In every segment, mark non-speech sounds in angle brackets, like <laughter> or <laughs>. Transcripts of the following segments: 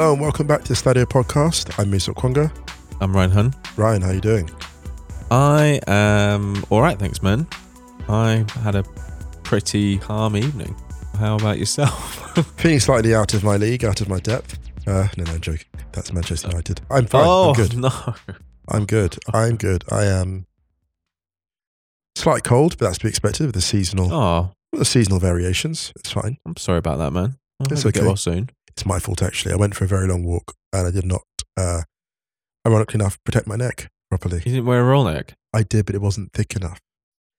Hello and welcome back to the Stadio podcast. I'm Musa Okwonga. I'm Ryan Hunn. Ryan, how you doing? I am all right, thanks, man. I had a pretty calm evening. How about yourself? <laughs> Feeling slightly out of my league, out of my depth. Uh, no, no, joking. That's Manchester United. I'm fine. oh I'm good. no! I'm good. <laughs> I'm good. I am slight cold, but that's to be expected with the seasonal Oh, the seasonal variations. It's fine. I'm sorry about that, man. I It's okay. get well soon. It's my fault actually. I went for a very long walk and I did not, uh, ironically enough, protect my neck properly. You didn't wear a roll neck. I did, but it wasn't thick enough.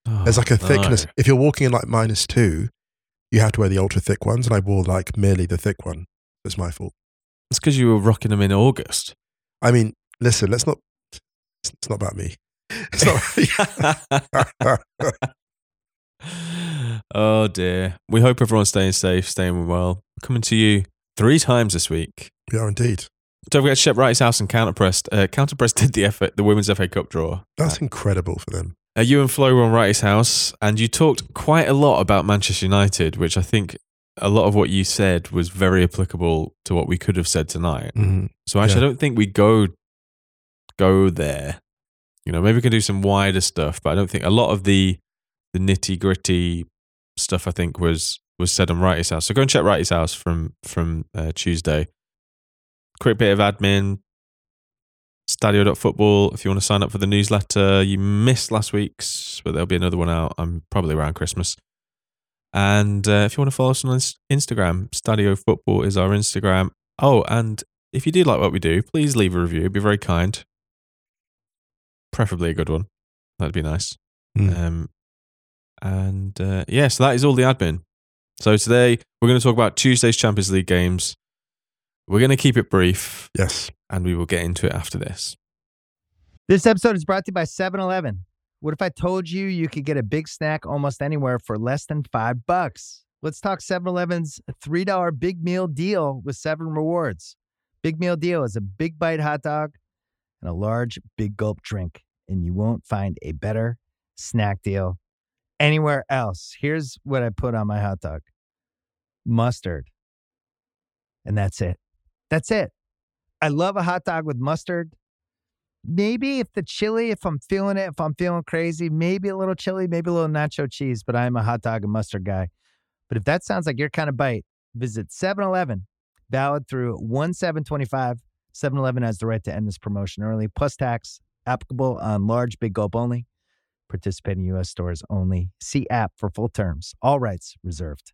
Oh, There's like a no. thickness. If you're walking in like minus two, you have to wear the ultra thick ones, and I wore like merely the thick one. It's my fault. It's because you were rocking them in August. I mean, listen, let's not. It's <laughs> it's not about me. It's <laughs> not. oh dear. We hope everyone's staying safe, staying well. Coming to you three times this week. we are indeed. Don't forget Shep Wright's house and Counterpressed. Uh, Counterpressed did the FA, the Women's FA Cup draw. That's incredible for them. Uh, you and Flo were on Wright's house, and you talked quite a lot about Manchester United, which I think a lot of what you said was very applicable to what we could have said tonight. Mhm. So actually, Yeah. I don't think we go go there. You know, maybe we can do some wider stuff, but I don't think a lot of the the nitty gritty stuff I think was was said on Wright's house. So go and check Wright's house from from uh, Tuesday. Quick bit of admin. Stadio.football. If you want to sign up for the newsletter, you missed last week's, but there'll be another one out. I'm probably around Christmas. And uh, if you want to follow us on Instagram, Stadio Football is our Instagram. Oh, and if you do like what we do, please leave a review. Be very kind. Preferably a good one. That'd be nice. Mm. Um, and uh, yeah, so that is all the admin. So today we're going to talk about Tuesday's Champions League games. We're going to keep it brief Yes. and we will get into it after this. This episode is brought to you by 7 Eleven. What if I told you you could get a big snack almost anywhere for less than five bucks? Let's talk 7 Eleven's $3 big meal deal with seven rewards. Big meal deal is a big bite hot dog and a large big gulp drink, and you won't find a better snack deal anywhere else. Here's what I put on my hot dog mustard. And that's it. That's it. I love a hot dog with mustard maybe if the chili, if I'm feeling it, if I'm feeling crazy, maybe a little chili, maybe a little nacho cheese, but I'm a hot dog and mustard guy. But if that sounds like your kind of bite, visit 7 Eleven, valid through 1 7 25. 7 Eleven has the right to end this promotion early, plus tax, applicable on large big gulp only. Participating U.S. stores only. See app for full terms. All rights reserved.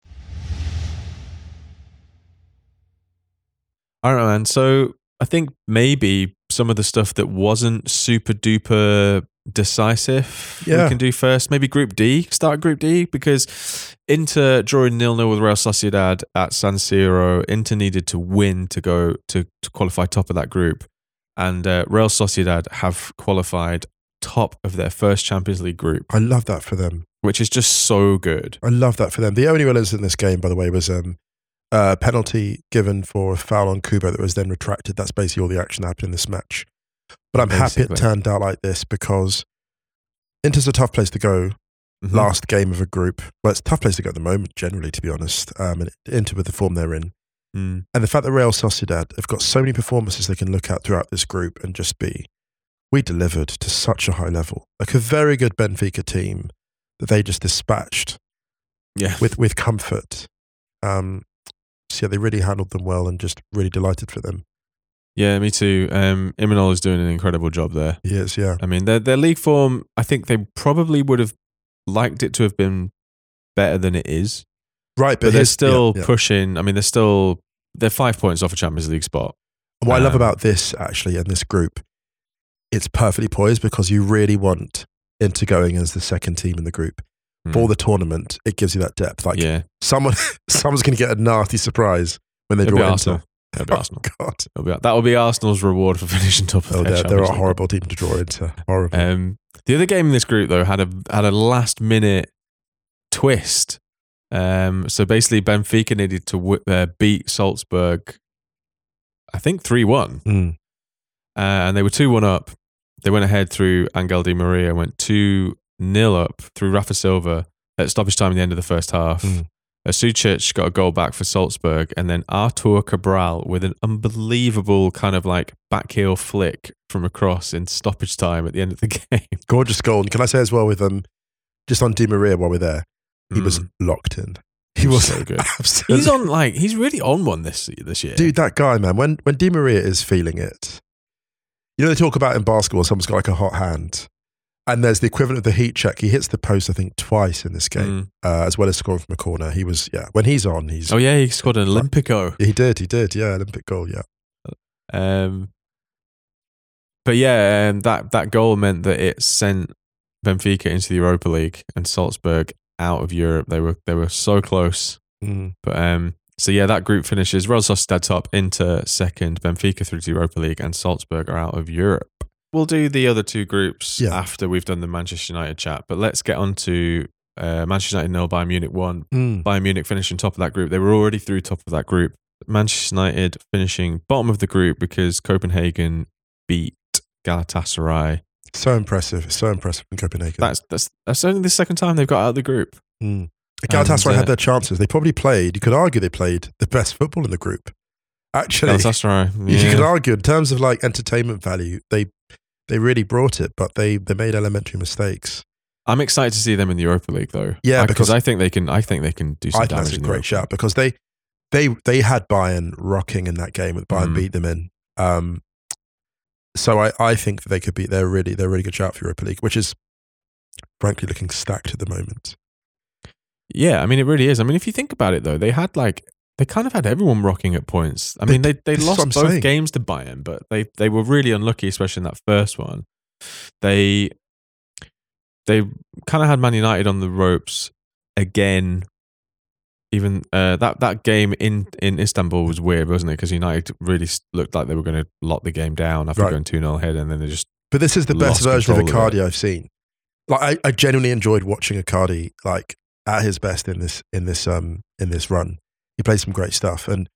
I don't know, man. So I think maybe some of the stuff that wasn't super duper decisive Yeah. we can do first. Maybe Group D. Start Group D because Inter drawing nil nil with Real Sociedad at San Siro. Inter needed to win to go to, to qualify top of that group, and uh, Real Sociedad have qualified top of their first Champions League group, I love that for them. which is just so good. I love that for them. The only winners in this game, by the way, was um, a penalty given for a foul on Kubo that was then retracted. That's basically all the action that happened in this match. But I'm happy it turned out like this because Inter's a tough place to go Mhm. last game of a group. Well, it's a tough place to go at the moment, generally, to be honest. Um, and Inter with the form they're in. Mm. And the fact that Real Sociedad have got so many performances they can look at throughout this group and just be, we delivered to such a high level. Like a very good Benfica team that they just dispatched Yeah. with, with comfort. Um, yeah, they really handled them well and just really delighted for them. Yeah, me too. Um, Imanol is doing an incredible job there. He is, yeah. I mean, their their league form. I think they probably would have liked it to have been better than it is, Right, but, they're still yeah, yeah. pushing. I mean, they're still they're five points off a Champions League spot. What I love Um, about this actually and this group, it's perfectly poised because you really want Inter going as the second team in the group mm. for hmm. the tournament, it gives you that depth. Like yeah. someone, <laughs> someone's going to get a nasty surprise when they It'll draw Inter. That'll be <laughs> oh, Arsenal. God. It'll be, that'll be Arsenal's reward for <laughs> finishing top of oh, the They're, a horrible team to draw into. Horrible. Um, the other game in this group, though, had a had a last minute twist. Um, so basically, Benfica needed to uh, beat Salzburg, I think 3 1. Mm. Uh, and they were 2 1 up. They went ahead through Angel Di Maria, went 2 nil up through Rafa Silva at stoppage time at the end of the first half. Mm. Sucic got a goal back for Salzburg, and then Arthur Cabral with an unbelievable kind of like backheel flick from across in stoppage time at the end of the <laughs> game. Gorgeous goal. And can I say as well with um, just on Di Maria while we're there, he mm. was hmm. locked in. He was so <laughs> good. Absolutely. He's on like he's really on one this this year. Dude, that guy, man. When when Di Maria is feeling it, you know they talk about in basketball, someone's got like a hot hand. And there's the equivalent of the heat check. He hits the post, I think, twice in this game, Mm. uh, as well as scoring from a corner. He was, yeah, when he's on, he's. Oh yeah, he scored an Olympico. He did, he did, yeah, Olympic goal, yeah. Um, but yeah, um, that that goal meant that it sent Benfica into the Europa League and Salzburg out of Europe. They were they were so close. Mm. But um, so yeah, that group finishes. Real Sociedad top, Inter second, Benfica through to Europa League, and Salzburg are out of Europe. We'll do the other two groups Yeah. after we've done the Manchester United chat. But let's get on to uh, Manchester United nil, Bayern Munich one. Mm. Bayern Munich finishing top of that group. They were already through top of that group. Manchester United finishing bottom of the group because Copenhagen beat Galatasaray. So impressive, so impressive in Copenhagen. That's that's that's only the second time they've got out of the group. Mm. Galatasaray And, uh, had their chances. They probably played, you could argue they played the best football in the group. Actually, Galatasaray. <laughs> you could argue in terms of like entertainment value, they they really brought it, but they they made elementary mistakes. I'm excited to see them in the Europa League though. Yeah, I- because- I think they can. I think they can do some I think damage. that's a great shout because they they they had Bayern rocking in that game Bayern Mm. beat them in. Um, so I, I think that they could be they're really they're a really good shout for Europa League, which is frankly looking stacked at the moment. Yeah, I mean it really is. I mean if you think about it though, they had like they kind of had everyone rocking at points. I mean they they this lost both saying. games to Bayern, but they they were really unlucky, especially in that first one. They they kind of had Man United on the ropes again. Even uh, that that game in, in Istanbul was weird, wasn't it? Because United really looked like they were going to lock the game down after Right. going two 0 ahead, and then they just But this is the best version of control of I've seen. Like I, I genuinely enjoyed watching Icardi like at his best in this in this um in this run. He played some great stuff and a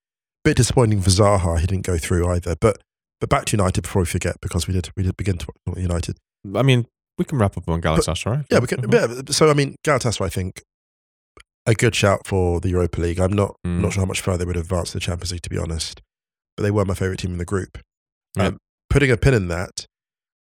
bit disappointing for Zaha. He didn't go through either. But but back to United before we forget because we did we did begin to talk about United. I mean, we can wrap up on Galatasaray. Yeah, we can. Yeah, so I mean, Galatasaray, I think a good shout for the Europa League. I'm not Mm. not sure how much further they would advance to the Champions League, to be honest. But they were my favourite team in the group. Yeah. Um, putting a pin in that,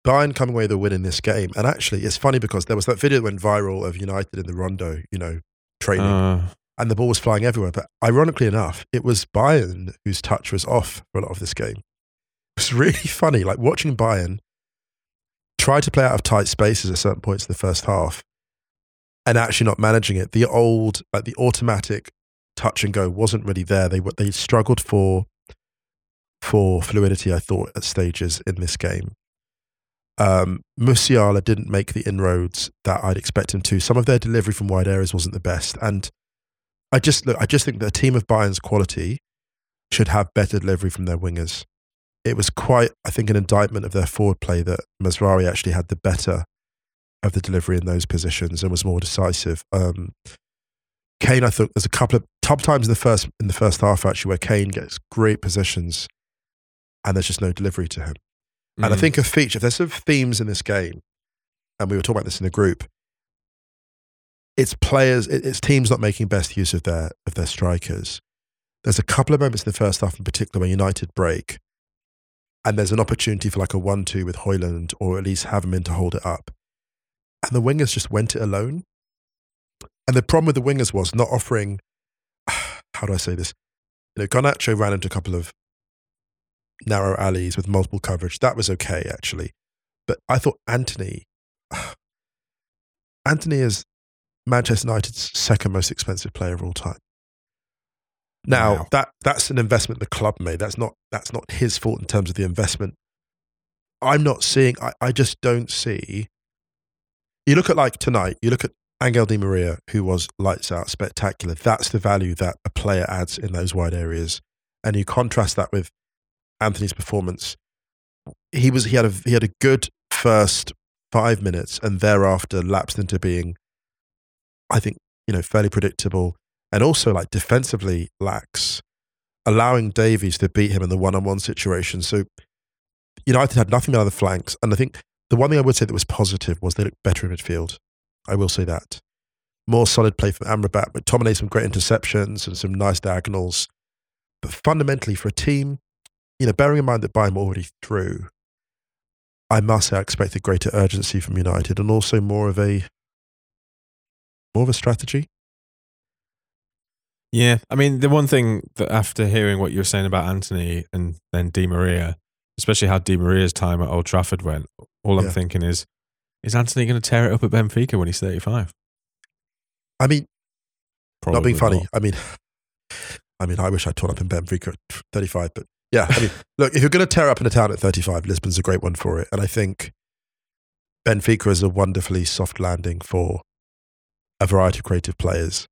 Bayern coming away with a win in this game. And actually, it's funny because there was that video that went viral of United in the Rondo, you know, training, Uh, and the ball was flying everywhere. But ironically enough, it was Bayern whose touch was off for a lot of this game. It was really <laughs> funny, like watching Bayern try to play out of tight spaces at certain points in the first half and actually not managing it. The old, like the automatic touch and go wasn't really there. They they struggled for for fluidity. I thought at stages in this game. Um, Musiala didn't make the inroads that I'd expect him to. Some of their delivery from wide areas wasn't the best, and I just look. I just think that a team of Bayern's quality should have better delivery from their wingers. It was quite, I think, an indictment of their forward play that Mazraoui actually had the better of the delivery in those positions and was more decisive. Um, Kane, I thought there's a couple of top times in the first in the first half actually where Kane gets great positions, and there's just no delivery to him. And I mm. think a feature, if there's some themes in this game, and we were talking about this in the group, it's players, it's teams not making best use of their of their strikers. There's a couple of moments in the first half in particular when United break, and there's an opportunity for like a one-two with Højlund, or at least have him in to hold it up, and the wingers just went it alone. And the problem with the wingers was not offering. <sighs> How do I say this? You know, Garnacho ran into a couple of narrow alleys with multiple coverage. That was okay, actually. But I thought Antony, <sighs> Antony is Manchester United's second most expensive player of all time. Now Wow. that that's an investment the club made. That's not that's not his fault in terms of the investment. I'm not seeing. I, I just don't see. You look at like tonight. You look at Angel Di Maria, who was lights out, spectacular. That's the value that a player adds in those wide areas, and you contrast that with Antony's performance. He was he had a he had a good first five minutes, and thereafter lapsed into being, I think, you know, fairly predictable, and also like defensively lax, allowing Davies to beat him in the one-on-one situation. So United had nothing on the flanks, and I think the one thing I would say that was positive was they looked better in midfield. I will say that. More solid play from Amrabat, but McTominay some great interceptions and some nice diagonals. But fundamentally, for a team, you know, bearing in mind that Bayern were already through, I must say I expected greater urgency from United and also more of a more of a strategy. Yeah, I mean, the one thing that after hearing what you were saying about Antony and then Di Maria, especially how Di Maria's time at Old Trafford went, all I'm Yeah. thinking is, is Antony going to tear it up at Benfica when he's 35? I mean, Probably not being funny. not. I mean, <sighs> I mean, I wish I'd torn up in Benfica at 35, but yeah. I mean, <laughs> look, if you're going to tear up in a town at 35, Lisbon's a great one for it. And I think Benfica is a wonderfully soft landing for a variety of creative players.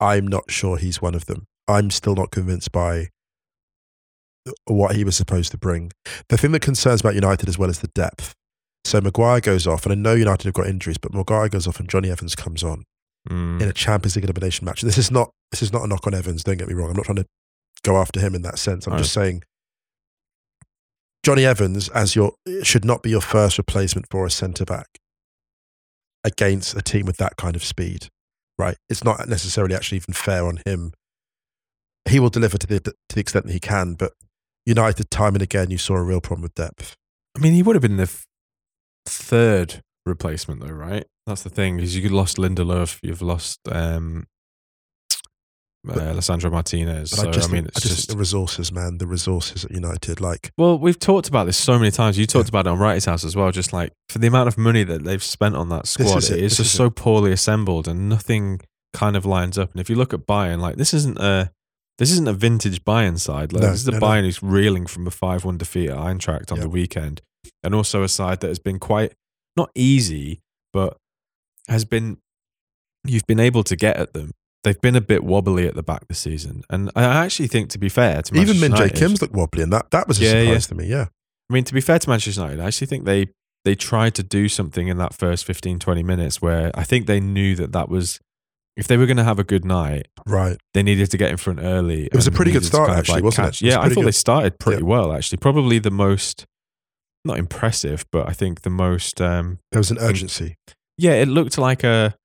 I'm not sure he's one of them. I'm still not convinced by what he was supposed to bring. The thing that concerns about United as well is the depth. So Maguire goes off, and I know United have got injuries, but Maguire goes off and Jonny Evans comes on Mm. in a Champions League elimination match. This is not this is not a knock on Evans. Don't get me wrong. I'm not trying to go after him in that sense. I'm Right. just saying Jonny Evans as your should not be your first replacement for a centre back against a team with that kind of speed. Right? It's not necessarily actually even fair on him. He will deliver to the to the extent that he can, but United time and again you saw a real problem with depth. I mean, he would have been the f- third replacement, though, right? That's the thing, is you lost Lindelof, you've lost um, uh, Lisandro Martinez. But So, I just I mean, it's I just, just. the resources, man, the resources at United, like Well, we've talked about this so many times. You talked about it on Wrighty's House as well. Just like for the amount of money that they've spent on that squad, it, it this just so poorly assembled, and nothing kind of lines up. And if you look at Bayern, like this isn't a this isn't a vintage Bayern side. Like, No, this is a no, no. Bayern who's reeling from a five-one defeat at Eintracht on Yeah. the weekend, and also a side that has been quite not easy, but has been you've been able to get at them. They've been a bit wobbly at the back this season, and I actually think, to be fair, to even Min Jae Kim's looked wobbly, and that that was a Yeah, surprise yeah. to me. Yeah, I mean, to be fair to Manchester United, I actually think they they tried to do something in that first 15, 20 minutes where I think they knew that that was, if they were going to have a good night, right. they needed to get in front early. It was a pretty good start, kind of, actually, wasn't catch- It was Yeah, I thought they started pretty Yeah. well, actually. Probably the most, not impressive, but I think the most, um, There was an urgency. yeah, it looked like a,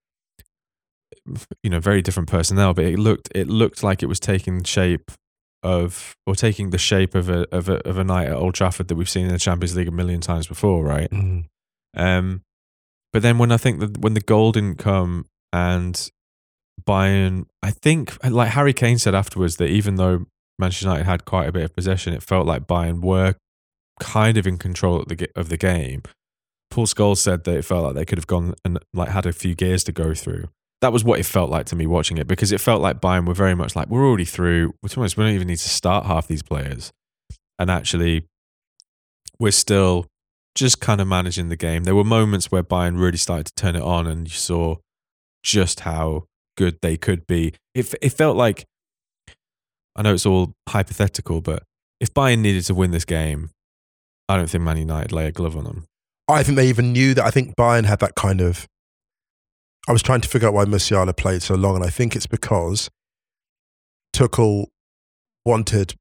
you know, very different personnel, but it looked it looked like it was taking shape of or taking the shape of a of a of a night at Old Trafford that we've seen in the Champions League a million times before, right? Mm. Um, but then when I think that when the goal didn't come and Bayern, I think like Harry Kane said afterwards that even though Manchester United had quite a bit of possession, it felt like Bayern were kind of in control of the of the game. Paul Scholes said that it felt like they could have gone and like had a few gears to go through. That was what it felt like to me watching it because it felt like Bayern were very much like we're already through. Be honest, we don't even need to start half these players, and actually, we're still just kind of managing the game. There were moments where Bayern really started to turn it on, and you saw just how good they could be. It it felt like I know it's all hypothetical, but if Bayern needed to win this game, I don't think Man United lay a glove on them. I think they even knew that. I think Bayern had that kind of. I was trying to figure out why Musiala played so long, and I think it's because Tuchel wanted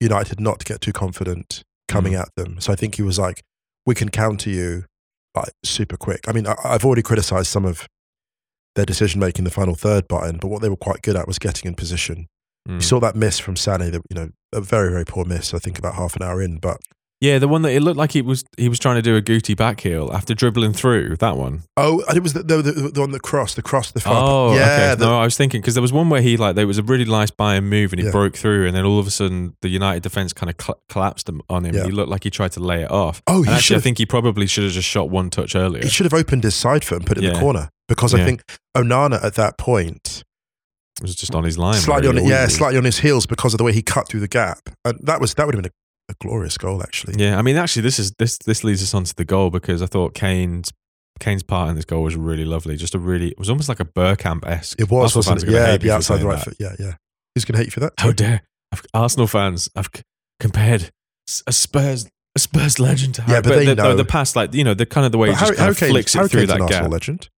United not to get too confident coming at them. So I think he was like, "We can counter you like super quick." I mean, I, I've already criticised some of their decision making in the final third, button, but what they were quite good at was getting in position. Mm. You saw that miss from Sané, that you know, a very very poor miss. I think about half an hour in, but Yeah, the one that it looked like he was he was trying to do a Guti back heel after dribbling through that one. Oh, and it was the, the, the, the one that crossed, the cross, the far. Oh, yeah. okay. the- no, I was thinking because there was one where he like there was a really nice Bayern move and he Yeah. broke through, and then all of a sudden the United defense kind of cl- collapsed on him. Yeah. He looked like he tried to lay it off. Oh, he actually, I think he probably should have just shot one touch earlier. he should have opened his side foot and put it in Yeah. the corner because I think Onana at that point It was just on his line, slightly on yeah, slightly on his heels because of the way he cut through the gap, and that was that would have been a, a glorious goal actually. Yeah, I mean, actually, this is this this leads us on to the goal because I thought Kane's Kane's part in this goal was really lovely. Just a really, it was almost like a Bergkamp esque. It was, Arsenal wasn't it? Yeah, me the outside right that. foot. Yeah, yeah. Who's going to hate you for that? How dare I've, Arsenal fans? I've c- compared a Spurs a Spurs legend to Harry, Yeah, but they the, know. the, the past, like you know, the kind of the way But he just Harry, kind Harry of Kane's, flicks Harry it through Kane's an that gap. legend.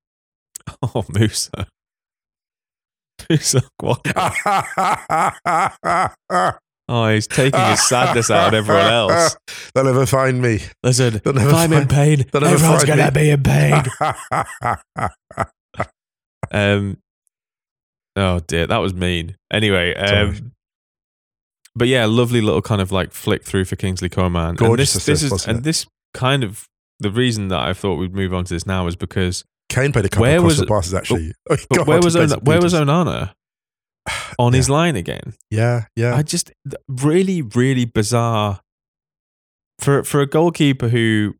<laughs> Oh, Musa. <laughs> Musa, what? <laughs> Oh, he's taking his sadness out on everyone else. <laughs> They'll never find me. Listen, if I'm in find- pain, they'll never everyone's find gonna be in pain. <laughs> Um, oh dear, that was mean. Anyway, um, but yeah, lovely little kind of like flick through for Kingsley Coman. And Gorgeous this, this assist, is wasn't and it? this kind of the reason that I thought we'd move on to this now is because Kane played a couple Where of was- passes actually. Oh, <laughs> but where he was played Ona, some where was. Onana <sighs> on his line again? Yeah, yeah. I just really, really bizarre for for a goalkeeper who,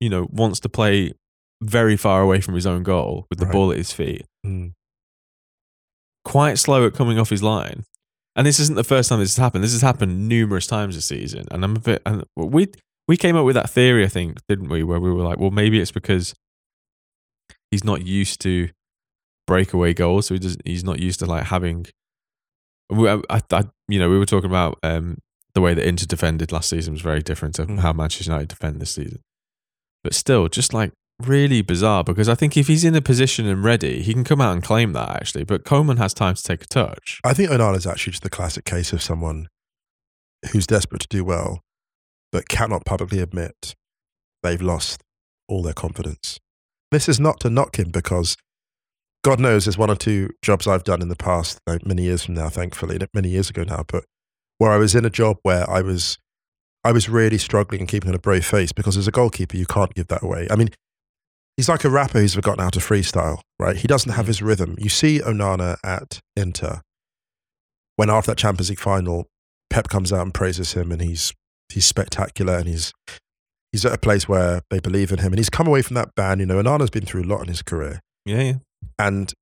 you know, wants to play very far away from his own goal with the Right. ball at his feet. Mm. Quite slow at coming off his line, and this isn't the first time this has happened. This has happened numerous times this season, and I'm a bit. And we we came up with that theory, I think, didn't we? Where we were like, well, maybe it's because he's not used to breakaway goals, so he doesn't. He's not used to like having. we- I, I, I- you know, we were talking about um, the way that Inter defended last season was very different to Mm. how Manchester United defend this season. But still, just like really bizarre because I think if he's in a position and ready, he can come out and claim that actually. But Coman has time to take a touch. I think Onana's actually just the classic case of someone who's desperate to do well, but cannot publicly admit they've lost all their confidence. This is not to knock him because God knows there's one or two jobs I've done in the past, like many years from now, thankfully, many years ago now, but where I was in a job where I was I was really struggling and keeping a brave face because as a goalkeeper you can't give that away. I mean, he's like a rapper who's forgotten how to freestyle, right? He doesn't have Mm. his rhythm. You see Onana at Inter when after that Champions League final, Pep comes out and praises him, and he's he's spectacular, and he's he's at a place where they believe in him, and he's come away from that ban. You know, Onana's been through a lot in his career, Yeah, yeah. And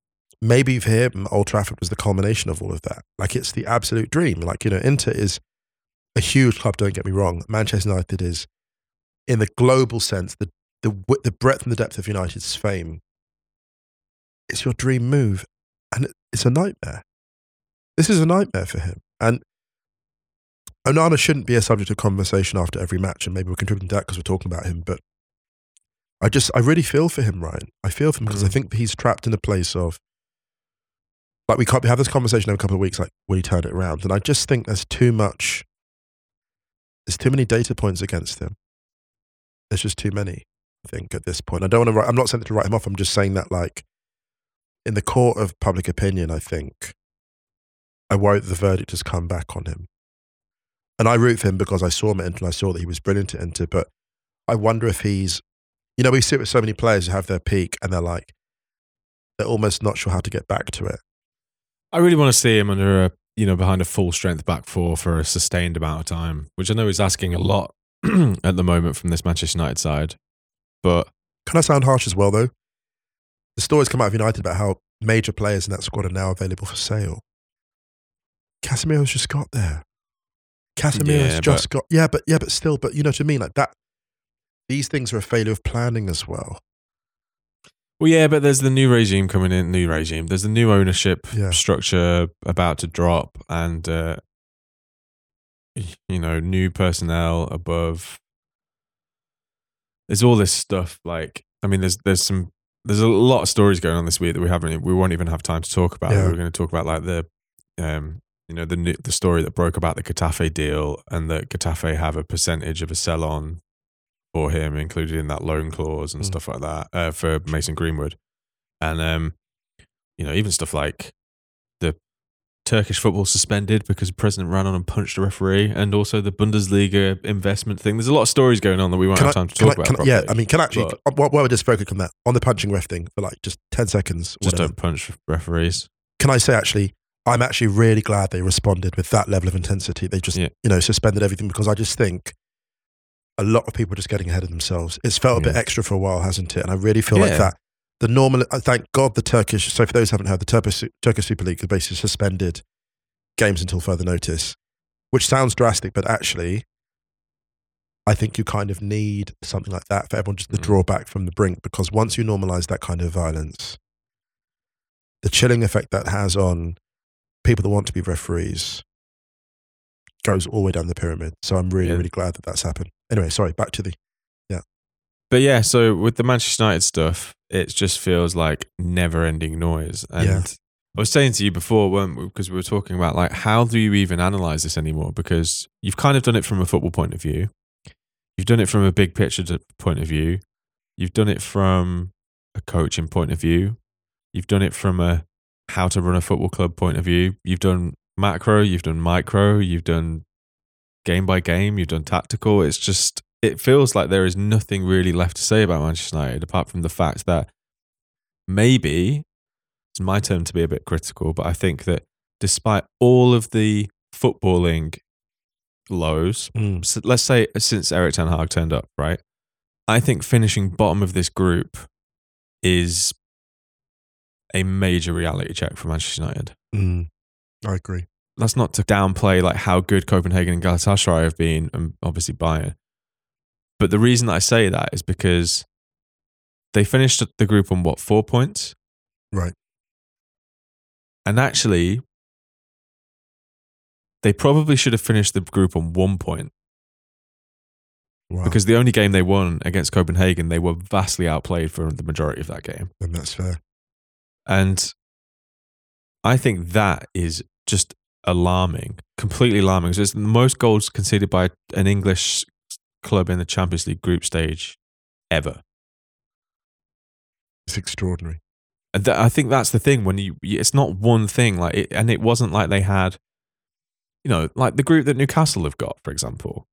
maybe for him, Old Trafford was the culmination of all of that. Like it's the absolute dream. Like you know, Inter is a huge club. Don't get me wrong. Manchester United is, in the global sense, the the the breadth and the depth of United's fame. It's your dream move, and it's a nightmare. This is a nightmare for him, and Onana shouldn't be a subject of conversation after every match, and maybe we're contributing to that because we're talking about him. But I just, I really feel for him, Ryan. I feel for him because I Mm. think he's trapped in a place of like we can't we have this conversation in a couple of weeks. Like, will he turn it around? And I just think there's too much. There's too many data points against him. There's just too many. I think at this point, I don't want to. Write, I'm not saying to write him off. I'm just saying that, like, in the court of public opinion, I think I worry that the verdict has come back on him. And I root for him because I saw him at Inter and I saw that he was brilliant at Inter. But I wonder if he's, you know, we see it with so many players who have their peak and they're like, they're almost not sure how to get back to it. I really want to see him under a you know behind a full strength back four for a sustained amount of time, which I know is asking a lot <clears throat> at the moment from this Manchester United side. But Can I sound harsh as well, though? The stories come out of United about how major players in that squad are now available for sale. Casemiro's just got there. Casemiro's Yeah, just got yeah, but yeah, but still, but you know what I mean? Like that. These things are a failure of planning as well. well, yeah, but there's the new regime coming in. New regime. There's the new ownership Yeah. structure about to drop, and uh, you know, new personnel above. There's all this stuff. Like, I mean, there's there's some there's a lot of stories going on this week that we haven't we won't even have time to talk about. Yeah. We're going to talk about like the um you know the new, the story that broke about the Getafe deal and that Getafe have a percentage of a sell on for him included in that loan clause and Mm. stuff like that uh, for Mason Greenwood, and um you know even stuff like the Turkish football suspended because the president ran on and punched a referee, and also the Bundesliga investment thing. There's a lot of stories going on that we won't Can have I- time to talk I- about. I- yeah. I mean, can I actually, But- while while we're just focusing on that, on the punching ref thing for like just 10 seconds, just whatever. don't punch referees. can I say actually, I'm actually really glad they responded with that level of intensity. They just, Yeah. you know, suspended everything because I just think a lot of people just getting ahead of themselves. It's felt a bit extra for a while, hasn't it? And I really feel like that. The normal, uh, thank God the Turkish, so for those who haven't heard, the Turkish, Turkish Super League has basically suspended games until further notice, which sounds drastic, but actually, I think you kind of need something like that for everyone just to Mm. draw back from the brink because once you normalize that kind of violence, the chilling effect that has on people that want to be referees goes all the way down the pyramid. So I'm really, Yeah. really glad that that's happened. Anyway, sorry, back to the. Yeah. But yeah, so with the Manchester United stuff, it just feels like never ending noise. And Yeah. I was saying to you before, weren't we? Because we were talking about like, how do you even analyze this anymore? Because you've kind of done it from a football point of view, you've done it from a big picture point of view, you've done it from a coaching point of view, you've done it from a how to run a football club point of view, you've done macro, you've done micro, you've done game by game, you've done tactical. It's just, it feels like there is nothing really left to say about Manchester United apart from the fact that maybe it's my turn to be a bit critical, but I think that despite all of the footballing lows, Mm, so let's say since Erik Ten Hag turned up, right? I think finishing bottom of this group is a major reality check for Manchester United. mm, I agree. That's not to downplay like how good Copenhagen and Galatasaray have been, and obviously Bayern. But the reason that I say that is because they finished the group on what four points, Right. and actually they probably should have finished the group on one point Wow. because the only game they won against Copenhagen, they were vastly outplayed for the majority of that game. and that's fair. And I think that is just alarming, completely alarming. So it's the most goals conceded by an English club in the Champions League group stage ever. It's extraordinary. And th- I think that's the thing when you, it's not one thing like it, and it wasn't like they had, you know, like the group that Newcastle have got, for example.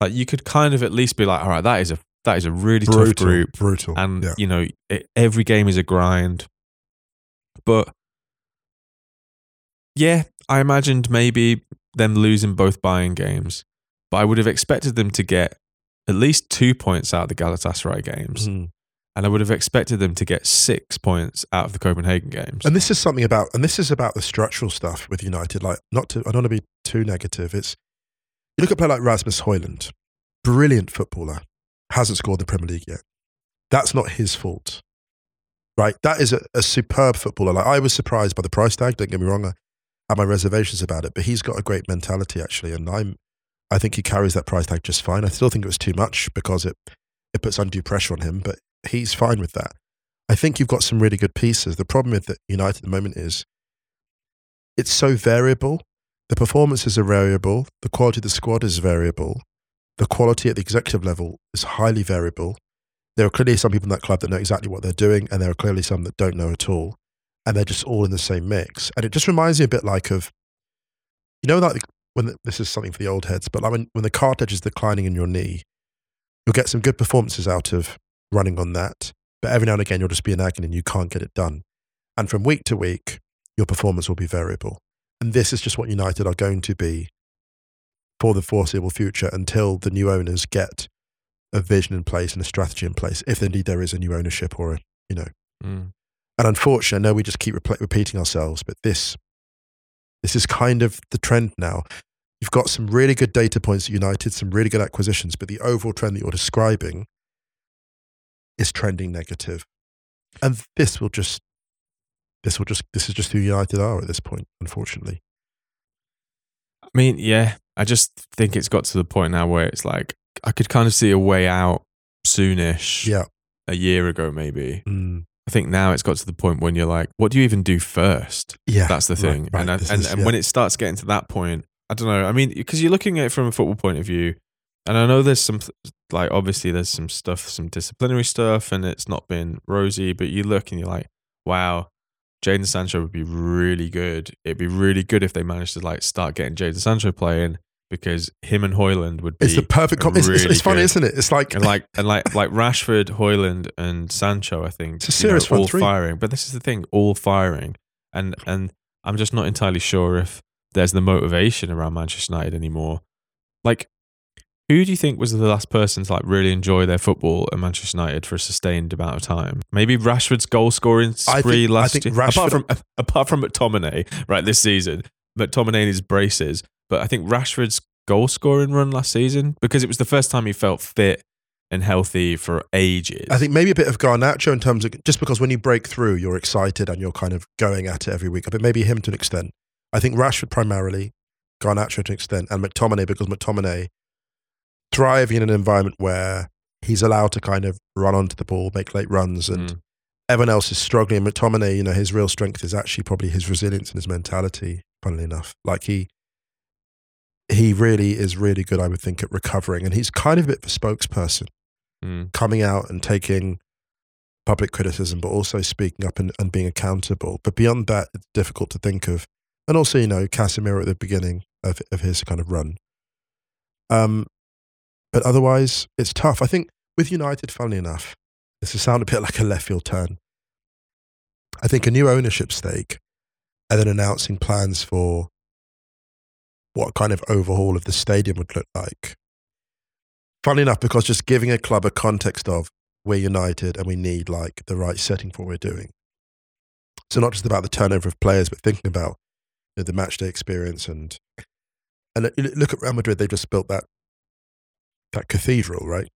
Like you could kind of at least be like, all right, that is a that is a really tough Brutal. group. Brutal. and yeah. you know it, every game is a grind but yeah i imagined maybe them losing both Bayern games but i would have expected them to get at least two points out of the galatasaray games Mm. and i would have expected them to get six points out of the copenhagen games And this is something about, and this is about the structural stuff with United. Like, not to, I don't want to be too negative. It's you look at a player like Rasmus Højlund, brilliant footballer, hasn't scored the Premier League yet. That's not his fault, right? That is a, a superb footballer. Like, I was surprised by the price tag. Don't get me wrong. I had my reservations about it, but he's got a great mentality actually, and I'm, I think he carries that price tag just fine. I still think it was too much because it it puts undue pressure on him, but he's fine with that. I think you've got some really good pieces. The problem with United at the moment is it's so variable. The performances are variable. The quality of the squad is variable. The quality at the executive level is highly variable. There are clearly some people in that club that know exactly what they're doing, and there are clearly some that don't know at all. And they're just all in the same mix. And it just reminds me a bit like of, you know, like when the, this is something for the old heads, but like when, when the cartilage is declining in your knee, you'll get some good performances out of running on that. But every now and again, you'll just be in agony and you can't get it done. And from week to week, your performance will be variable. And this is just what United are going to be for the foreseeable future until the new owners get a vision in place and a strategy in place, if indeed there is a new ownership or a, you know. Mm. And unfortunately, I know we just keep repl- repeating ourselves, but this, this is kind of the trend now. You've got some really good data points at United, some really good acquisitions, but the overall trend that you're describing is trending negative. And this will just, this will just, this is just who United are at this point, unfortunately. i mean yeah i just think it's got to the point now where it's like i could kind of see a way out soonish Yeah. a year ago maybe Mm. I think now it's got to the point when you're like what do you even do first Yeah. That's the thing. right, and I, and, is- and yeah. when it starts getting to that point, I don't know. I mean, because you're looking at it from a football point of view, and I know there's some, like, obviously there's some stuff, some disciplinary stuff, and it's not been rosy, but you look and you're like, wow, Jadon Sancho would be really good. It'd be really good if they managed to like start getting Jadon Sancho playing because him and Højlund would be It's the perfect. Com- it's, it's, really it's funny, good. isn't it? It's like, and like and like like Rashford, Højlund, and Sancho. I think It's a know, serious front all three. firing. But this is the thing, all firing, and and I'm just not entirely sure if there's the motivation around Manchester United anymore. Like, who do you think was the last person to like really enjoy their football at Manchester United for a sustained amount of time? Maybe Rashford's goal scoring I spree think- last year. Rashford- apart from <laughs> apart from McTominay, right this season, McTominay in his braces. But I think Rashford's goal scoring run last season because it was the first time he felt fit and healthy for ages. I think maybe a bit of Garnacho in terms of just because when you break through, you're excited and you're kind of going at it every week. But maybe him to an extent. I think Rashford primarily, Garnacho to an extent, and McTominay because McTominay thriving in an environment where he's allowed to kind of run onto the ball, make late runs, and Mm. everyone else is struggling. McTominay, you know, his real strength is actually probably his resilience and his mentality. Funnily enough, like he. He really is really good, I would think, at recovering. And he's kind of a bit of a spokesperson Mm. coming out and taking public criticism, but also speaking up and, and being accountable. But beyond that, it's difficult to think of. And also, you know, Casemiro at the beginning of, of his kind of run. Um, but otherwise, it's tough. I think with United, funnily enough, this will sound a bit like a left field turn. I think a new ownership stake and then announcing plans for what kind of overhaul of the stadium would look like. Funnily enough, because just giving a club a context of we're United and we need like the right setting for what we're doing. So not just about the turnover of players, but thinking about you know, the match day experience and and look- at Real Madrid. They just built that that cathedral, right?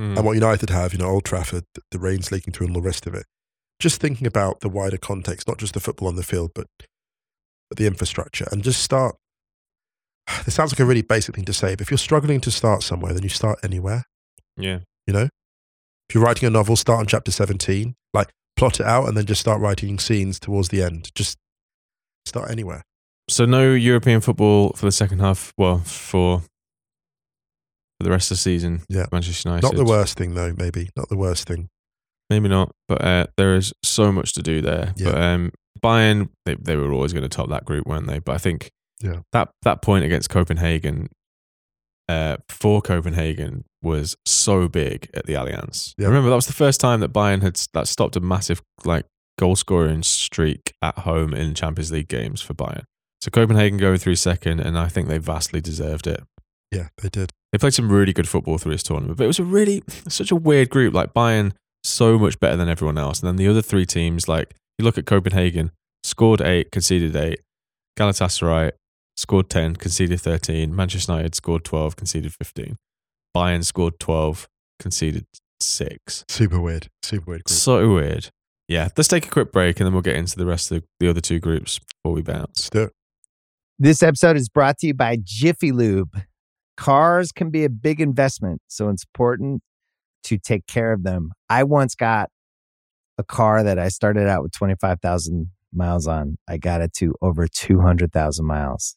Mm. and what United have, you know, Old Trafford, the, rain's leaking through and all the rest of it. Just thinking about the wider context, not just the football on the field, but the infrastructure, and just start. <sighs> This sounds like a really basic thing to say, but if you're struggling to start somewhere, then you start anywhere. yeah. You know, if you're writing a novel, start on chapter 17, like plot it out, and then just start writing scenes towards the end. Just start anywhere. So no European football for the second half. Well, for for the rest of the season. Yeah. Manchester United. Not the worst thing, though. Maybe not the worst thing. Maybe not, but uh, there is so much to do there. Yeah. But um, Bayern, they, they were always going to top that group, weren't they? But I think Yeah. that that point against Copenhagen, uh, for Copenhagen, was so big at the Allianz. Yeah. Remember, that was the first time that Bayern had that stopped a massive like goal scoring streak at home in Champions League games for Bayern. So Copenhagen going through second, and I think they vastly deserved it. Yeah, they did. They played some really good football through this tournament, but it was a really such a weird group. Like Bayern, so much better than everyone else, and then the other three teams, like you look at Copenhagen, scored eight, conceded eight. Galatasaray scored ten, conceded thirteen. Manchester United scored twelve, conceded fifteen. Bayern scored twelve, conceded six. Super weird. Super weird group. So weird. Yeah, let's take a quick break and then we'll get into the rest of the, the other two groups before we bounce. Let's do it. This episode is brought to you by Jiffy Lube. Cars can be a big investment, so it's important to take care of them. I once got a car that I started out with 25,000 miles on. I got it to over 200,000 miles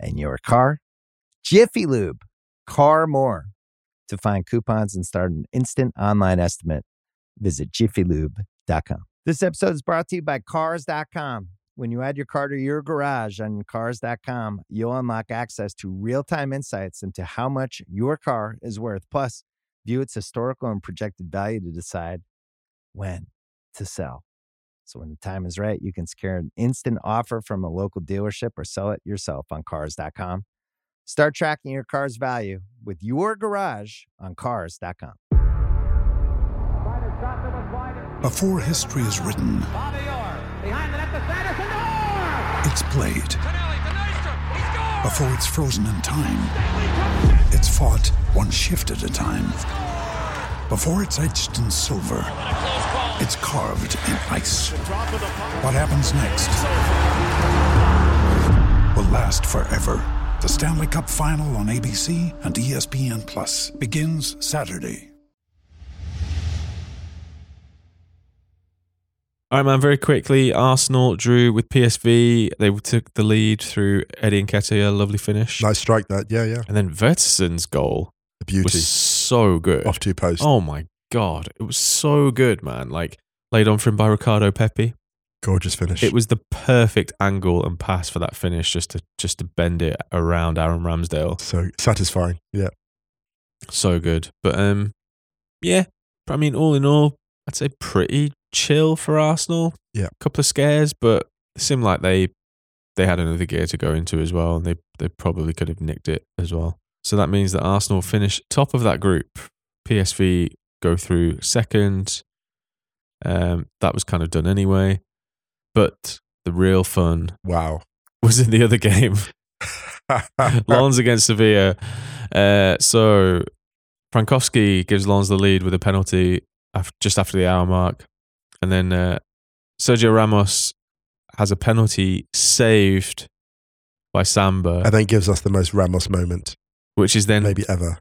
and your car. Jiffy Lube, car more. To find coupons and start an instant online estimate, visit jiffylube.com. This episode is brought to you by Cars.com. When you add your car to your garage on Cars.com, you'll unlock access to real time insights into how much your car is worth. Plus, view its historical and projected value to decide when to sell. So, when the time is right, you can secure an instant offer from a local dealership or sell it yourself on Cars.com. Start tracking your car's value with your garage on Cars.com. Before history is written, it's played. Before it's frozen in time, it's fought one shift at a time. Before it's etched in silver, It's carved in ice. What happens next will last forever. The Stanley Cup Final on ABC and ESPN Plus begins Saturday. All right, man. Very quickly, Arsenal drew with PSV. They took the lead through Eddie Nketiah. Lovely finish. Nice strike that. Yeah, yeah. And then Vertessen's goal The beauty. was so good. Off two posts. Oh my god, it was so good, man. Like laid on for him by Ricardo Pepi. Gorgeous finish. It was the perfect angle and pass for that finish, just to just to bend it around Aaron Ramsdale. so satisfying. Yeah. So good. But um, yeah. I mean, all in all, I'd say pretty chill for Arsenal. Yeah. couple of scares, but it seemed like they they had another gear to go into as well, and they they probably could have nicked it as well. So that means that Arsenal finish top of that group. PSV go through second. Um, that was kind of done anyway. But the real fun Wow. <laughs> was in the other game. <laughs> Lens against Sevilla. Uh, so Frankowski gives Lens the lead with a penalty af- just after the hour mark. And then uh, Sergio Ramos has a penalty saved by Samba, and then gives us the most Ramos moment, which is then maybe ever.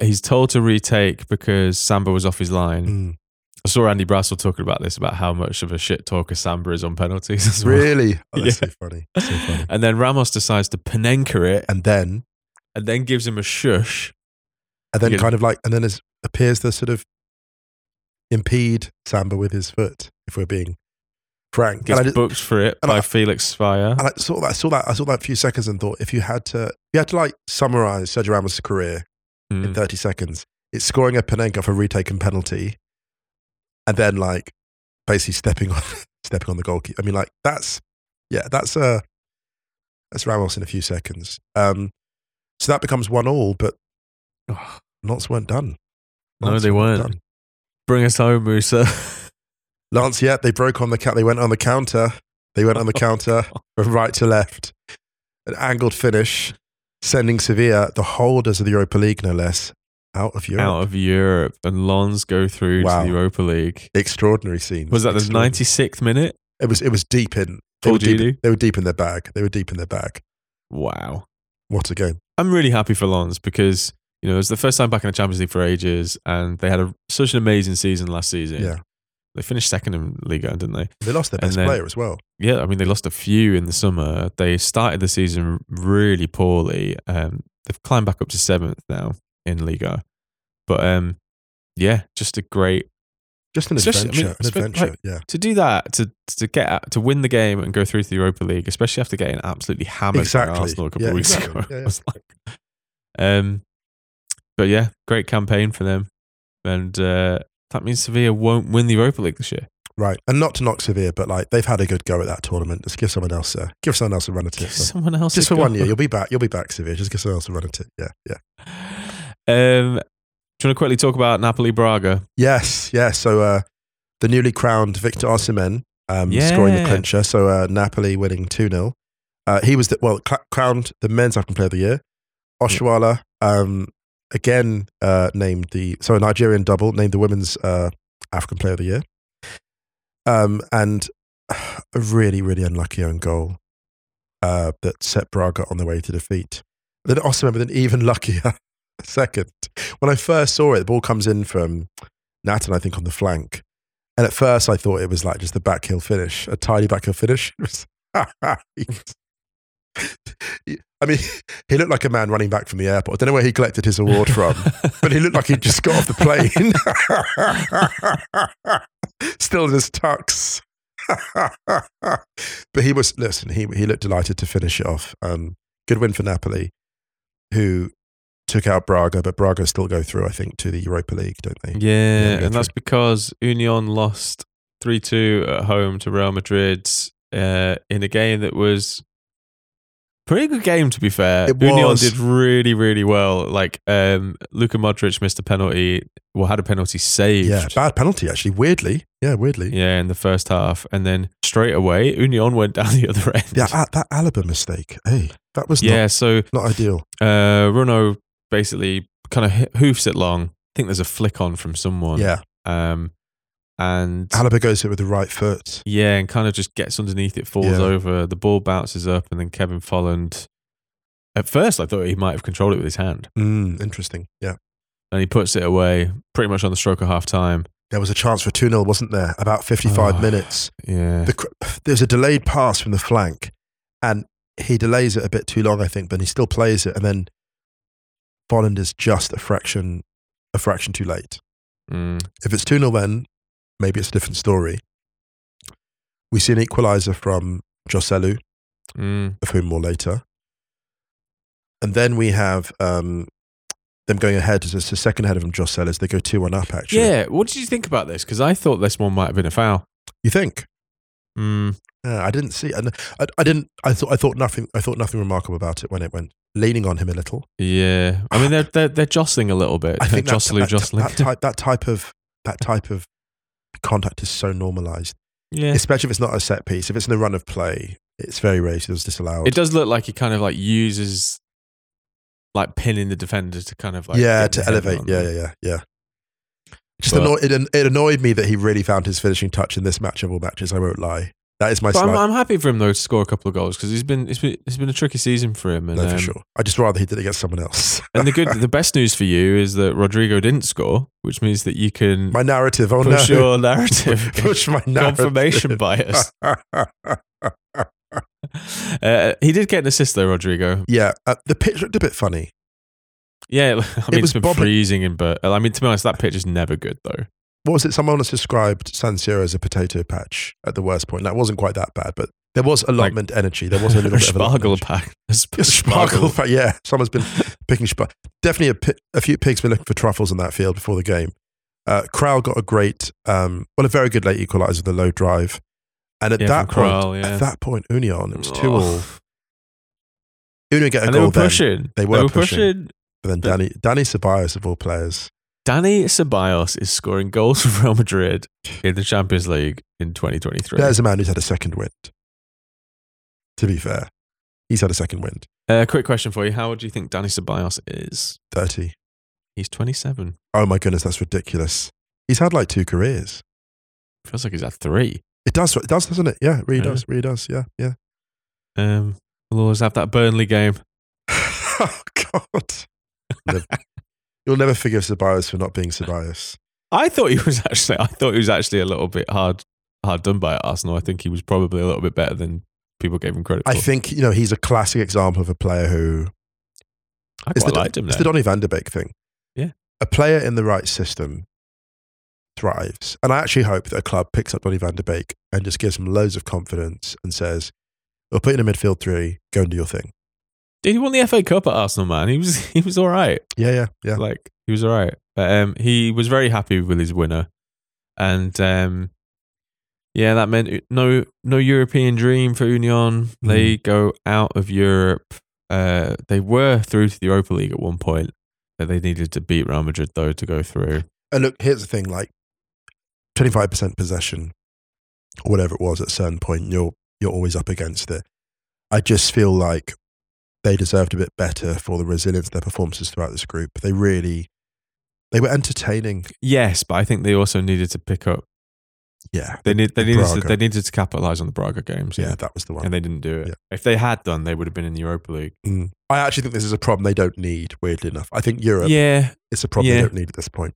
He's told to retake because Samba was off his line. Mm. I saw Andy Brassell talking about this, about how much of a shit talker Samba is on penalties well. Really? <laughs> Oh, that's Yeah. so funny. So funny. And then Ramos decides to Panenka it And then, and then gives him a shush. and then kind of like, and then is, appears to sort of impede Samba with his foot, if we're being frank. Gets I, just, booked for it by I- Felix Zwayer. and I saw that, I saw that, I saw that a few seconds and thought, if you had to, if you had to like summarize Sergio Ramos' career in Mm. 30 seconds, it's scoring a Panenka for a retaken penalty, and then like basically stepping <laughs> on, stepping on the goalkeeper. I mean, like that's, yeah, that's uh that's Ramos in a few seconds. Um, so that becomes one all, but oh, Lens weren't done. No, they weren't. done. Bring us home, Musa. Lens, yeah, they broke on the cat. They went on the counter. They went on the <laughs> counter from right to left. An angled finish, sending Sevilla, the holders of the Europa League, no less, out of Europe. Out of Europe, and Lens go through Wow. to the Europa League. Extraordinary scene. Was that the 96th minute? It was. It was deep in. They were deep, they were deep in their bag. They were deep in their bag. Wow. What a game! I'm really happy for Lens because, you know, it was the first time back in the Champions League for ages, and they had a, such an amazing season last season. Yeah, They finished second in Liga, didn't they? they lost their best then- player as well. Yeah, I mean, they lost a few in the summer. They started the season really poorly. Um, they've climbed back up to seventh now in Liga. But um, yeah, just a great Just an Especially- I adventure. mean, an adventure. like- yeah, to do that to to get out- to win the game and go through to the Europa League, especially after getting absolutely hammered Exactly. by Arsenal a couple Yeah, of weeks exactly. ago. <laughs> Yeah, yeah. was like, um, but yeah, great campaign for them, and uh, that means Sevilla won't win the Europa League this year. right. And not to knock Sevilla, but like they've had a good go at that tournament. Just give someone else a give someone else a run at it. someone else Just for one year, you'll be <laughs> back. You'll be back, Sevilla. Just give someone else a run at it. Yeah, yeah. Um, do you want to quickly talk about Napoli Braga? Yes, yes. So uh, the newly crowned Victor Osimhen um, scoring the clincher. So uh, Napoli winning 2 0. Uh, he was, the, well, cl- crowned the men's African player of the year. Oshoala, um, again, uh, named the, so a Nigerian double, named the women's uh, African player of the year. Um, and a really, really unlucky own goal uh, that set Braga on the way to defeat. Then Osimhen with an even luckier <laughs> second. When I first saw it, the ball comes in from Natan, I think, on the flank. And at first, I thought it was like just the back heel finish, a tiny back heel finish. <laughs> <laughs> <laughs> I mean, <laughs> he looked like a man running back from the airport. I don't know where he collected his award from, <laughs> but he looked like he just got off the plane. Still in his tux. but he was, listen, he, he looked delighted to finish it off. Um, good win for Napoli, who took out Braga, but Braga still go through, I think, to the Europa League, don't they? Yeah, and that's because Union lost 3 2 at home to Real Madrid uh, in a game that was pretty good game, to be fair. It Union did really, really well. Like, um, Luka Modric missed a penalty, well, had a penalty saved. Yeah, bad penalty, actually. Weirdly. Yeah, weirdly. Yeah, in the first half. And then straight away, Union went down the <laughs> other end. Yeah, that, that Alaba mistake. Hey, that was yeah not, so not ideal. uh, Rønnow basically kind of hoofs it long. I think there's a flick on from someone. Yeah. Um, and Alaba goes it with the right foot. yeah, and kind of just gets underneath it, falls Yeah. over. The ball bounces up, and then Kevin Volland. At first, I thought he might have controlled it with his hand, Mm, interesting. Yeah. and he puts it away pretty much on the stroke of half time. There was a chance for 2 0, wasn't there? About 55 Oh. minutes. Yeah, The, there's a delayed pass from the flank, and he delays it a bit too long, I think, but he still plays it. And then Volland is just a fraction, a fraction too late. Mm. If it's 2 0 then, maybe it's a different story. We see an equaliser from Joselu, Mm. of whom more later. And then we have um, them going ahead as a second ahead of them, Joselu, as they go 2 1 up, actually. yeah. What did you think about this? Because I thought this one might have been a foul. You think? Mm. Yeah, I didn't see and I, I didn't I thought I thought nothing I thought nothing remarkable about it when it went leaning on him a little. Yeah, I mean they're they're, they're jostling a little bit. I think that, jostling, that, jostling. that type that type of that type of contact is so normalized. yeah, Especially if it's not a set piece. If it's in the run of play, it's very rare it's disallowed. it does look like he kind of like uses like pinning the defender to kind of like yeah, to elevate. on Yeah, yeah, yeah, yeah. Just But- annoy, it, it annoyed me that he really found his finishing touch in this match of all matches. I won't lie. That is my But I'm. I'm happy for him though to score a couple of goals because he's been it's been it's been a tricky season for him. And, no, for um, sure. I just rather he did it against someone else. and the good <laughs> the best news for you is that Rodrygo didn't score, which means that you can my narrative. Oh push no. your <laughs> narrative. Push my narrative. Confirmation bias. <laughs> Uh, he did get an assist though, Rodrygo. yeah, uh, the pitch looked a bit funny. Yeah, I mean was it's been bobbing- freezing in but I mean to be honest, that pitch is never good though. What was it? Someone has described San Siro as a potato patch at the worst point. That wasn't quite that bad, but there was allotment energy. There was a little <laughs> bit of a <laughs> sparkle pack. Yeah, Sparkle, pa- yeah. Someone's been <laughs> picking spark. Definitely a, pi- a few pigs been looking for truffles in that field before the game. Uh, Král got a great, um, well, a very good late equaliser with a low drive, and at Yeah, that point, Král, yeah. at that point, Union, it was two Oh. all. Union get a And they goal were then, pushing. They were pushing. pushing. but then Danny Danny Ceballos of all players. Danny Ceballos is scoring goals for Real Madrid in the Champions League in 2023. There's a man who's had a second wind. To be fair, he's had a second wind. Uh, quick question for you: How old do you think Danny Ceballos is? Thirty. He's 27. Oh my goodness, that's ridiculous. He's had like two careers. Feels like he's had three. It does. It does, doesn't it? Yeah, it really Yeah. does. Really does. Yeah, yeah. Um, we'll always have that Burnley game. <laughs> oh God. <laughs> You'll never forgive Ceballos for not being Ceballos. I thought he was actually. I thought he was actually a little bit hard, hard done by Arsenal. I think he was probably a little bit better than people gave him credit for. I think you know he's a classic example of a player who I it's quite the, liked him. it's the Donny van de Beek thing. Yeah. a player in the right system thrives, and I actually hope that a club picks up Donny van de Beek and just gives him loads of confidence and says, "We'll put you in a midfield three. Go and do your thing." Did he won the FA Cup at Arsenal? Man, he was <laughs> he was all right. Yeah, yeah, yeah. Like he was all right. But um, he was very happy with his winner, and um, yeah, that meant no no European dream for Union. They go out of Europe. Uh, they were through to the Europa League at one point, but they needed to beat Real Madrid though to go through. And look, here's the thing: like twenty-five percent possession, or whatever it was at a certain point, you're you're always up against it. I just feel like they deserved a bit better for the resilience of their performances throughout this group. They really, they were entertaining. Yes, but I think they also needed to pick up. Yeah, They need they needed to, they needed to capitalize on the Braga games. yeah, Yeah, that was the one. and they didn't do it. Yeah. If they had done, they would have been in the Europa League. Mm. I actually think this is a problem they don't need. Weirdly enough, I think Europe Yeah, is a problem Yeah. they don't need at this point.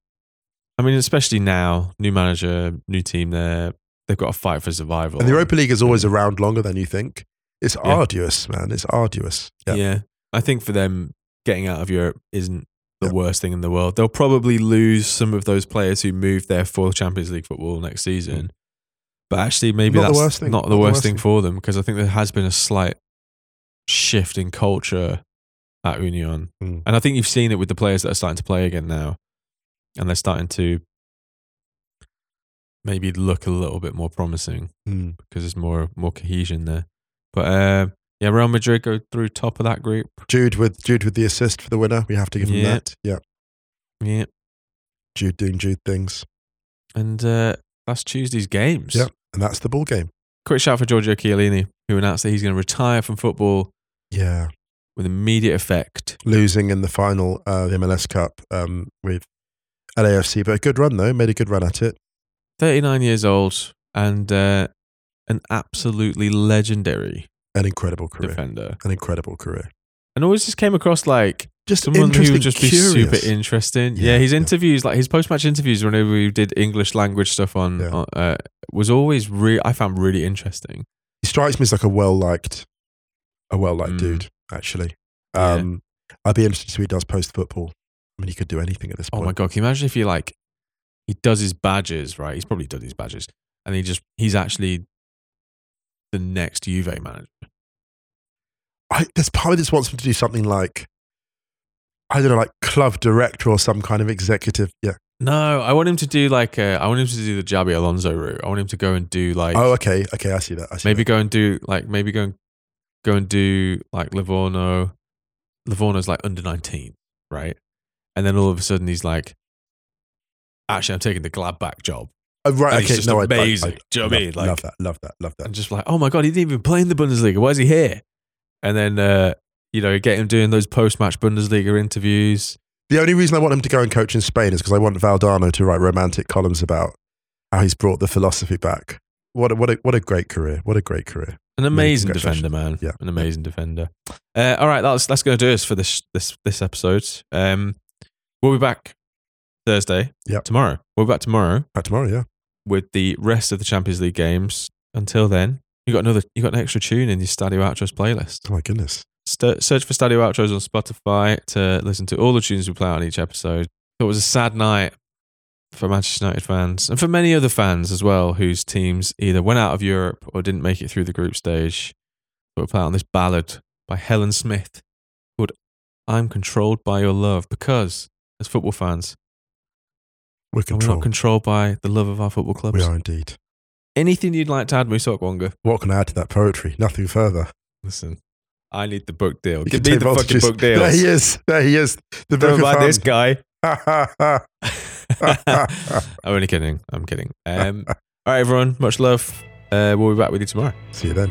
I mean, especially now, new manager, new team. There, they've got to fight for survival. And the Europa League is always around longer than you think. It's Yeah. arduous, man. It's arduous. Yeah. Yeah. I think for them, getting out of Europe isn't the Yeah. worst thing in the world. They'll probably lose some of those players who moved there for Champions League football next season. But actually, maybe Mm. Not the that's thing. not the Not the worst worst thing thing. for them because I think there has been a slight shift in culture at Union. Mm. And I think you've seen it with the players that are starting to play again now. And they're starting to maybe look a little bit more promising Mm. because there's more more cohesion there. But uh, yeah, Real Madrid go through top of that group. Jude with Jude with the assist for the winner. We have to give him Yeah. that. Yeah, Yeah. Jude doing Jude things. And uh, that's Tuesday's games. Yeah. And that's the ball game. Quick shout for Giorgio Chiellini, who announced that he's going to retire from football Yeah. with immediate effect. Losing in the final, uh, the MLS Cup um, with LAFC, but a good run though. Made a good run at it. 39 years old and uh, an absolutely legendary An incredible career. defender. An incredible career. And always just came across like Just someone who would just be super interesting. Yeah, Yeah, his yeah. interviews, like his post match interviews, whenever we did English language stuff on, Yeah. on uh, was always re- I found really interesting. He strikes me as like a well liked, a well liked Mm. dude. Actually, Yeah. um, I'd be interested to see what he does post football. I mean, he could do anything at this point. Oh my god, can you imagine if he like he does his badges right? He's probably done his badges, and he just he's actually the next Juve manager. I, there's part of this wants him to do something like, I don't know, like club director or some kind of executive. Yeah. No, I want him to do like uh, I want him to do the Xabi Alonso route. I want him to go and do like oh, okay. Okay. I see that. I see maybe that. go and do like maybe go and go and do like Livorno. Livorno's like under nineteen, right? And then all of a sudden he's like, actually, I'm taking the Gladbach job, Oh, right. and it's okay. just no, I- I- amazing. I, Do you know what I love, mean? Like- love that. Love that. Love that. and just like, oh my god, he didn't even play in the Bundesliga. Why is he here? And then uh, you know get him doing those post match Bundesliga interviews. The only reason I want him to go and coach in Spain is because I want Valdano to write romantic columns about how he's brought the philosophy back. What a, what a, what a great career. What a great career. An amazing defender, man. Yeah. an amazing defender. Uh, all right, that's that's going to do us for this this this episode. Um, we'll be back Thursday. Yeah. tomorrow. We're be back tomorrow Back tomorrow, yeah. with the rest of the Champions League games. Until then, you got another. You got an extra tune in your Stadio Outros playlist. Oh my goodness. St- search for Stadio Outros on Spotify to listen to all the tunes we play out on each episode. It was a sad night for Manchester United fans and for many other fans as well, whose teams either went out of Europe or didn't make it through the group stage. But we'll play on this ballad by Helen Smith called "I'm Controlled by Your Love" because, as football fans, We're are we not controlled. controlled by the love of our football clubs. We are indeed. Anything you'd like to add, Musa Okwonga? What can I add to that poetry? Nothing further. Listen, I need the book deal. You Give me take the fucking book deal. There he is. There he is. The Don't book buy of this guy. <laughs> <laughs> I'm only kidding. I'm kidding. Um, all right, everyone. Much love. Uh, we'll be back with you tomorrow. See you then.